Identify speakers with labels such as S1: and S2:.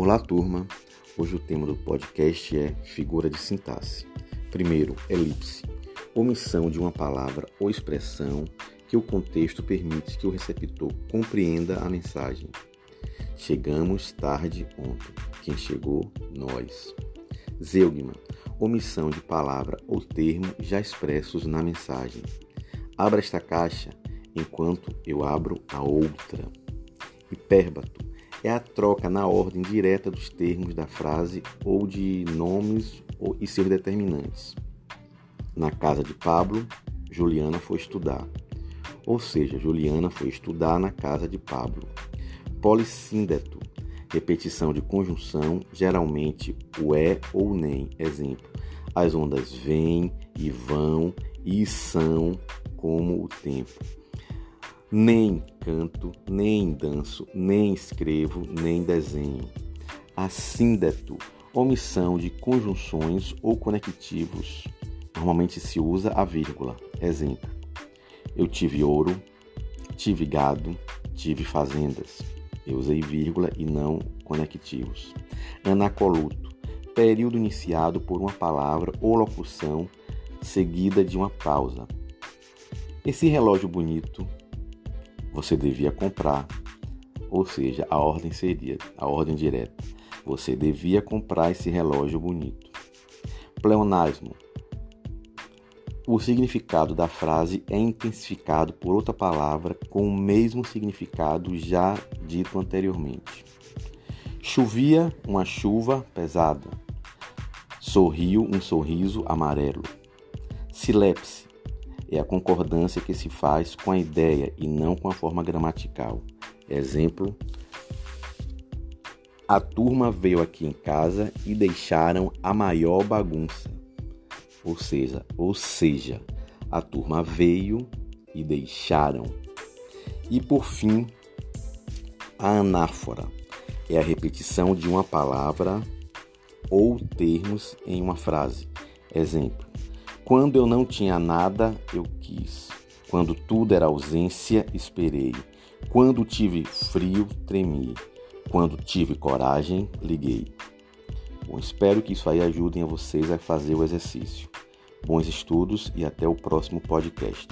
S1: Olá, turma. Hoje o tema do podcast é figura de sintaxe. Primeiro, elipse. Omissão de uma palavra ou expressão que o contexto permite que o receptor compreenda a mensagem. Chegamos tarde ontem. Quem chegou? Nós. Zeugman. Omissão de palavra ou termo já expressos na mensagem. Abra esta caixa enquanto eu abro a outra. Hipérbato é a troca na ordem direta dos termos da frase ou de nomes e seus determinantes. Na casa de Pablo, Juliana foi estudar. Ou seja, Juliana foi estudar na casa de Pablo. Polissíndeto, repetição de conjunção, geralmente o é ou nem. Exemplo: as ondas vêm e vão e são como o tempo. Nem canto, nem danço, nem escrevo, nem desenho. Assíndeto, omissão de conjunções ou conectivos. Normalmente se usa a vírgula. Exemplo: Eu tive ouro, tive gado, tive fazendas. Eu usei vírgula e não conectivos. Anacoluto, período iniciado por uma palavra ou locução seguida de uma pausa. Esse relógio bonito você devia comprar. Ou seja, a ordem seria a ordem direta. Você devia comprar esse relógio bonito. Pleonasmo. O significado da frase é intensificado por outra palavra com o mesmo significado já dito anteriormente. Chovia uma chuva pesada. Sorriu um sorriso amarelo. Silepse é a concordância que se faz com a ideia e não com a forma gramatical. Exemplo: A turma veio aqui em casa e deixaram a maior bagunça. Ou seja, ou seja, a turma veio e deixaram. E por fim, a anáfora é a repetição de uma palavra ou termos em uma frase. Exemplo: quando eu não tinha nada, eu quis. Quando tudo era ausência, esperei. Quando tive frio, tremi. Quando tive coragem, liguei. Bom, espero que isso aí ajude a vocês a fazer o exercício. Bons estudos e até o próximo podcast.